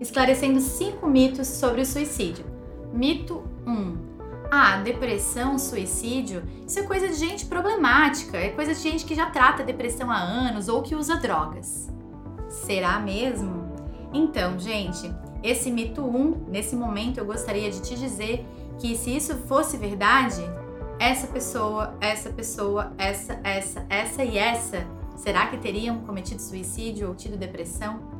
esclarecendo cinco mitos sobre o suicídio. Mito 1. Ah, depressão, suicídio, isso é coisa de gente problemática, é coisa de gente que já trata depressão há anos ou que usa drogas. Será mesmo? Então, gente, esse mito 1, nesse momento eu gostaria de te dizer que se isso fosse verdade, essa pessoa, essa pessoa, essa, essa, essa e essa, será que teriam cometido suicídio ou tido depressão?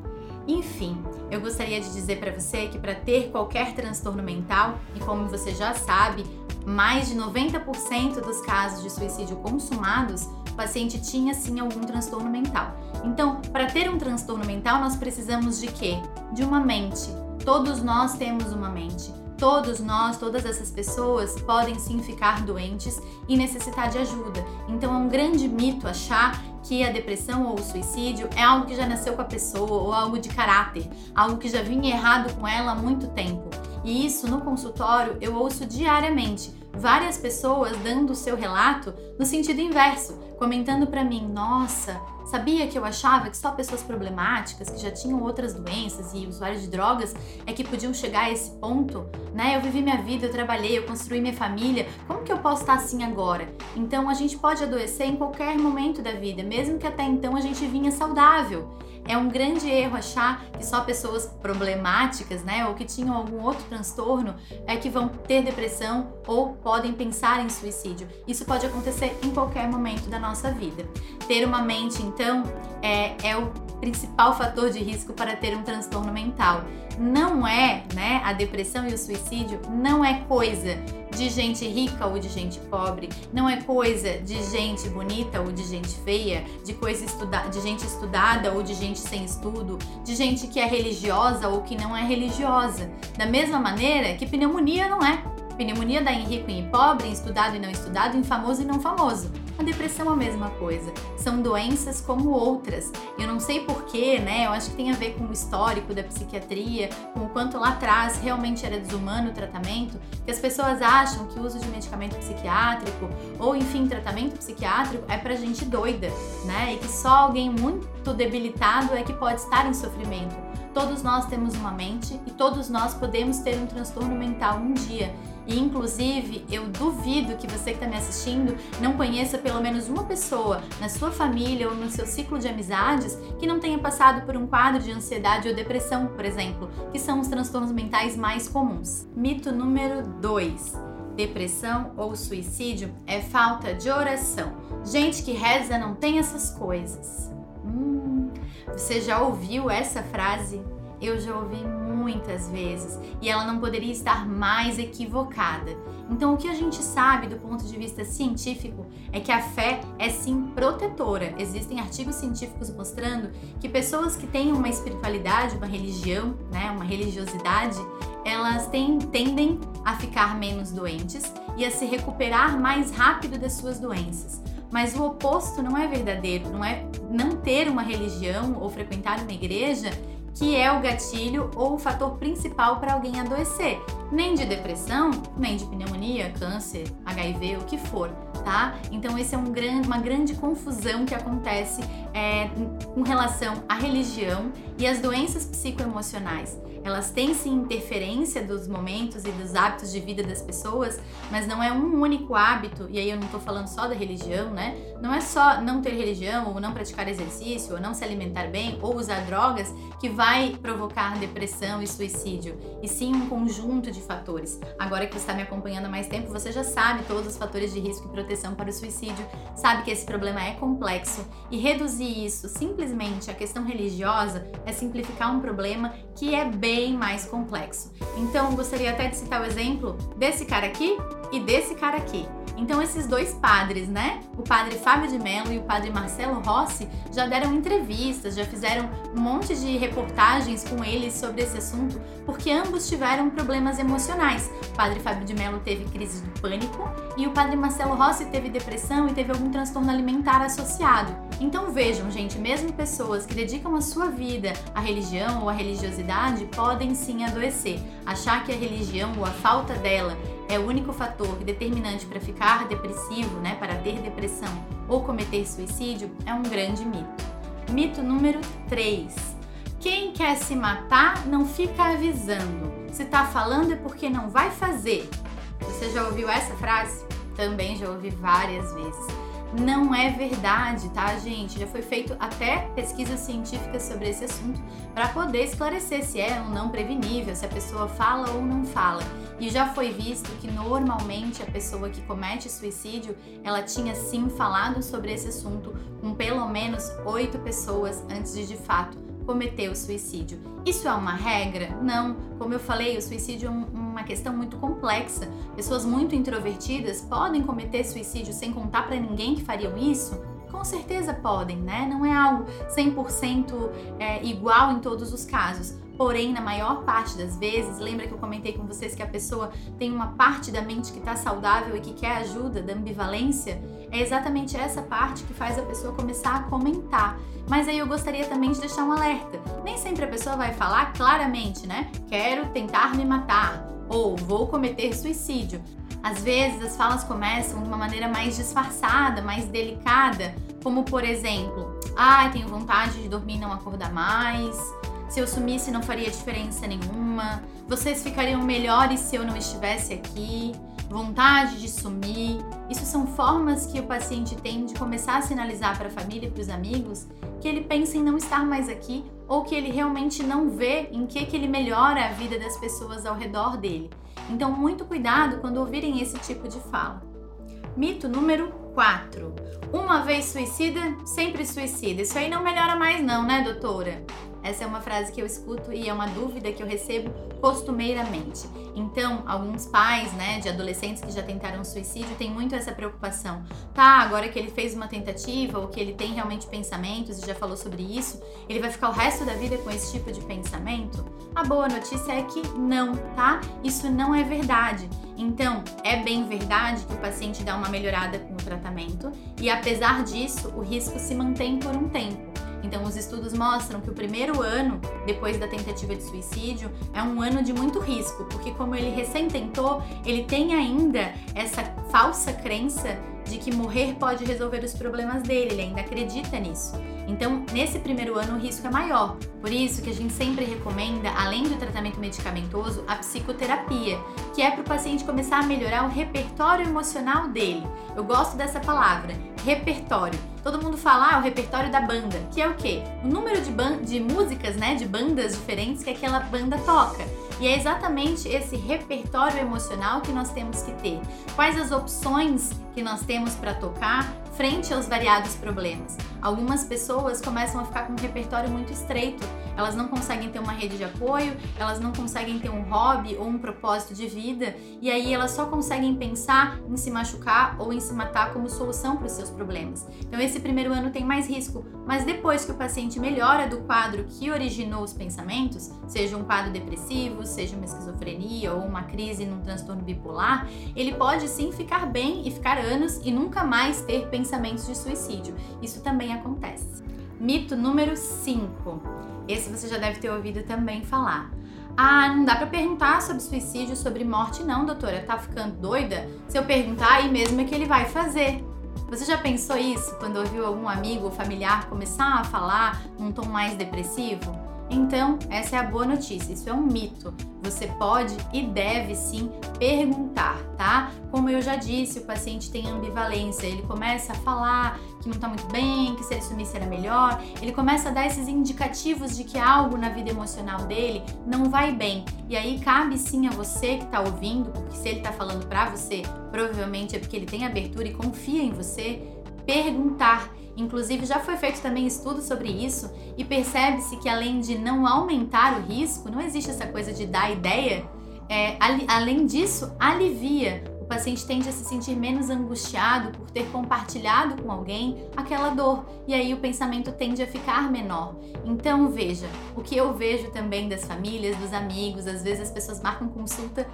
Enfim, eu gostaria de dizer para você que para ter qualquer transtorno mental, e como você já sabe, mais de 90% dos casos de suicídio consumados, o paciente tinha sim algum transtorno mental. Então, para ter um transtorno mental, nós precisamos de quê? De uma mente. Todos nós temos uma mente. Todos nós, todas essas pessoas podem sim ficar doentes e necessitar de ajuda. Então é um grande mito achar que a depressão ou o suicídio é algo que já nasceu com a pessoa ou algo de caráter, algo que já vinha errado com ela há muito tempo. E isso no consultório eu ouço diariamente várias pessoas dando o seu relato no sentido inverso, comentando para mim: "Nossa, Sabia que eu achava que só pessoas problemáticas, que já tinham outras doenças e usuários de drogas, é que podiam chegar a esse ponto? Né? Eu vivi minha vida, eu trabalhei, eu construí minha família. Como que eu posso estar assim agora? Então a gente pode adoecer em qualquer momento da vida, mesmo que até então a gente vinha saudável. É um grande erro achar que só pessoas problemáticas, né, ou que tinham algum outro transtorno, é que vão ter depressão ou podem pensar em suicídio. Isso pode acontecer em qualquer momento da nossa vida. Ter uma mente, então, é, é o principal fator de risco para ter um transtorno mental. Não é, né, a depressão e o suicídio não é coisa de gente rica ou de gente pobre, não é coisa de gente bonita ou de gente feia, de coisa estuda de gente estudada ou de gente sem estudo, de gente que é religiosa ou que não é religiosa. Da mesma maneira que pneumonia não é. Pneumonia dá em rico e em pobre, em estudado e não estudado, em famoso e não famoso. A depressão é a mesma coisa. São doenças como outras. Eu não sei porquê, né? Eu acho que tem a ver com o histórico da psiquiatria, com o quanto lá atrás realmente era desumano o tratamento, que as pessoas acham que o uso de medicamento psiquiátrico ou, enfim, tratamento psiquiátrico é pra gente doida, né? E que só alguém muito debilitado é que pode estar em sofrimento. Todos nós temos uma mente e todos nós podemos ter um transtorno mental um dia. E inclusive, eu duvido que você que está me assistindo não conheça pelo menos uma pessoa na sua família ou no seu ciclo de amizades que não tenha passado por um quadro de ansiedade ou depressão, por exemplo, que são os transtornos mentais mais comuns. Mito número 2. Depressão ou suicídio é falta de oração. Gente que reza não tem essas coisas. Hum, você já ouviu essa frase? Eu já ouvi muitas vezes e ela não poderia estar mais equivocada. Então, o que a gente sabe do ponto de vista científico é que a fé é sim protetora. Existem artigos científicos mostrando que pessoas que têm uma espiritualidade, uma religião, né, uma religiosidade, elas têm, tendem a ficar menos doentes e a se recuperar mais rápido das suas doenças. Mas o oposto não é verdadeiro, não é não ter uma religião ou frequentar uma igreja que é o gatilho ou o fator principal para alguém adoecer. Nem de depressão, nem de pneumonia, câncer, HIV, o que for, tá? Então, esse é um grande, uma grande confusão que acontece é, com relação à religião e às doenças psicoemocionais elas têm sim interferência dos momentos e dos hábitos de vida das pessoas, mas não é um único hábito, e aí eu não tô falando só da religião, né? Não é só não ter religião, ou não praticar exercício, ou não se alimentar bem, ou usar drogas que vai provocar depressão e suicídio, e sim um conjunto de fatores. Agora que você está me acompanhando há mais tempo, você já sabe todos os fatores de risco e proteção para o suicídio, sabe que esse problema é complexo, e reduzir isso simplesmente à questão religiosa é simplificar um problema que é bem mais complexo. Então, gostaria até de citar o exemplo desse cara aqui e desse cara aqui. Então, esses dois padres, né? O padre Fábio de Mello e o padre Marcelo Rossi já deram entrevistas, já fizeram um monte de reportagens com eles sobre esse assunto, porque ambos tiveram problemas emocionais. O padre Fábio de Mello teve crise de pânico e o padre Marcelo Rossi teve depressão e teve algum transtorno alimentar associado. Então vejam, gente, mesmo pessoas que dedicam a sua vida à religião ou à religiosidade podem sim adoecer. Achar que a religião ou a falta dela é o único fator determinante para ficar depressivo, né, para ter depressão ou cometer suicídio, é um grande mito. Mito número 3 Quem quer se matar não fica avisando. Se tá falando é porque não vai fazer. Você já ouviu essa frase? Também já ouvi várias vezes. Não é verdade, tá, gente? Já foi feito até pesquisas científicas sobre esse assunto para poder esclarecer se é ou não prevenível, se a pessoa fala ou não fala. E já foi visto que normalmente a pessoa que comete suicídio, ela tinha sim falado sobre esse assunto com pelo menos oito pessoas antes de de fato cometer o suicídio. Isso é uma regra? Não. Como eu falei, o suicídio é uma questão muito complexa. Pessoas muito introvertidas podem cometer suicídio sem contar para ninguém que fariam isso? Com certeza podem, né? Não é algo 100% é, igual em todos os casos. Porém, na maior parte das vezes, lembra que eu comentei com vocês que a pessoa tem uma parte da mente que está saudável e que quer ajuda, da ambivalência? É exatamente essa parte que faz a pessoa começar a comentar. Mas aí eu gostaria também de deixar um alerta. Nem sempre a pessoa vai falar claramente, né? Quero tentar me matar ou vou cometer suicídio. Às vezes as falas começam de uma maneira mais disfarçada, mais delicada, como por exemplo, ai, ah, tenho vontade de dormir e não acordar mais. Se eu sumisse não faria diferença nenhuma. Vocês ficariam melhores se eu não estivesse aqui vontade de sumir. Isso são formas que o paciente tem de começar a sinalizar para a família e para os amigos que ele pensa em não estar mais aqui ou que ele realmente não vê em que, que ele melhora a vida das pessoas ao redor dele. Então, muito cuidado quando ouvirem esse tipo de fala. Mito número 4. Uma vez suicida, sempre suicida. Isso aí não melhora mais não, né, doutora? Essa é uma frase que eu escuto e é uma dúvida que eu recebo costumeiramente. Então, alguns pais, né, de adolescentes que já tentaram suicídio têm muito essa preocupação. Tá, agora que ele fez uma tentativa ou que ele tem realmente pensamentos e já falou sobre isso, ele vai ficar o resto da vida com esse tipo de pensamento? A boa notícia é que não, tá? Isso não é verdade. Então, é bem verdade que o paciente dá uma melhorada com o tratamento e apesar disso, o risco se mantém por um tempo. Então, os estudos mostram que o primeiro ano depois da tentativa de suicídio é um ano de muito risco, porque como ele recém tentou, ele tem ainda essa falsa crença de que morrer pode resolver os problemas dele, ele ainda acredita nisso. Então, nesse primeiro ano, o risco é maior. Por isso que a gente sempre recomenda, além do tratamento medicamentoso, a psicoterapia, que é para o paciente começar a melhorar o repertório emocional dele. Eu gosto dessa palavra, repertório. Todo mundo fala ah, o repertório da banda, que é o quê? O número de, de músicas, né, de bandas diferentes que aquela banda toca. E é exatamente esse repertório emocional que nós temos que ter. Quais as opções que nós temos para tocar frente aos variados problemas? Algumas pessoas começam a ficar com um repertório muito estreito, elas não conseguem ter uma rede de apoio, elas não conseguem ter um hobby ou um propósito de vida, e aí elas só conseguem pensar em se machucar ou em se matar como solução para os seus problemas. Então, esse primeiro ano tem mais risco, mas depois que o paciente melhora do quadro que originou os pensamentos, seja um quadro depressivo, seja uma esquizofrenia ou uma crise num transtorno bipolar, ele pode sim ficar bem e ficar anos e nunca mais ter pensamentos de suicídio. Isso também acontece. Mito número 5. Esse você já deve ter ouvido também falar. Ah, não dá para perguntar sobre suicídio, sobre morte, não, doutora. Tá ficando doida? Se eu perguntar, aí mesmo é que ele vai fazer. Você já pensou isso quando ouviu algum amigo ou familiar começar a falar num tom mais depressivo? Então, essa é a boa notícia. Isso é um mito. Você pode e deve sim perguntar, tá? Como eu já disse, o paciente tem ambivalência. Ele começa a falar que não tá muito bem, que se ele sumisse era melhor. Ele começa a dar esses indicativos de que algo na vida emocional dele não vai bem. E aí cabe sim a você que tá ouvindo, porque se ele tá falando para você, provavelmente é porque ele tem abertura e confia em você, perguntar Inclusive, já foi feito também estudo sobre isso e percebe-se que além de não aumentar o risco, não existe essa coisa de dar ideia, é, além disso, alivia. O paciente tende a se sentir menos angustiado por ter compartilhado com alguém aquela dor e aí o pensamento tende a ficar menor. Então, veja, o que eu vejo também das famílias, dos amigos, às vezes as pessoas marcam consulta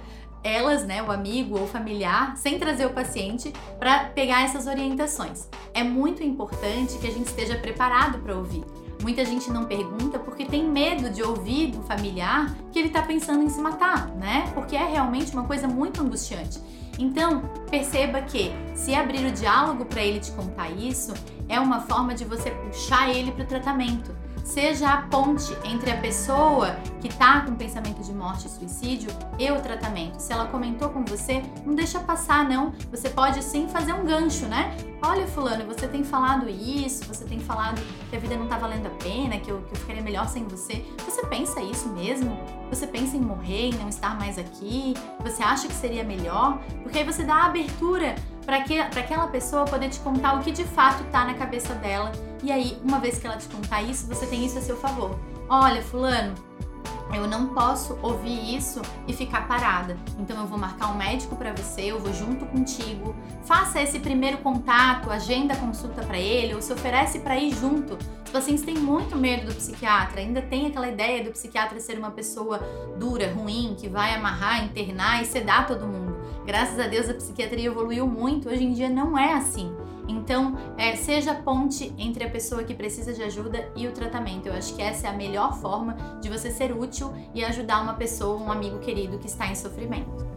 elas, né, o amigo ou familiar, sem trazer o paciente para pegar essas orientações. É muito importante que a gente esteja preparado para ouvir. Muita gente não pergunta porque tem medo de ouvir do familiar que ele está pensando em se matar, né? Porque é realmente uma coisa muito angustiante. Então, perceba que se abrir o diálogo para ele te contar isso é uma forma de você puxar ele para o tratamento Seja a ponte entre a pessoa que está com pensamento de morte e suicídio e o tratamento. Se ela comentou com você, não deixa passar, não. Você pode sim fazer um gancho, né? Olha, Fulano, você tem falado isso, você tem falado que a vida não tá valendo a pena, que eu, que eu ficaria melhor sem você. Você pensa isso mesmo? Você pensa em morrer, em não estar mais aqui? Você acha que seria melhor? Porque aí você dá a abertura para aquela pessoa poder te contar o que de fato tá na cabeça dela. E aí, uma vez que ela te contar isso, você tem isso a seu favor. Olha, Fulano, eu não posso ouvir isso e ficar parada. Então eu vou marcar um médico para você, eu vou junto contigo. Faça esse primeiro contato, agenda a consulta para ele, ou se oferece para ir junto. Os pacientes têm muito medo do psiquiatra, ainda tem aquela ideia do psiquiatra ser uma pessoa dura, ruim, que vai amarrar, internar e sedar todo mundo. Graças a Deus a psiquiatria evoluiu muito, hoje em dia não é assim. Então, é, seja ponte entre a pessoa que precisa de ajuda e o tratamento. Eu acho que essa é a melhor forma de você ser útil e ajudar uma pessoa, um amigo querido que está em sofrimento.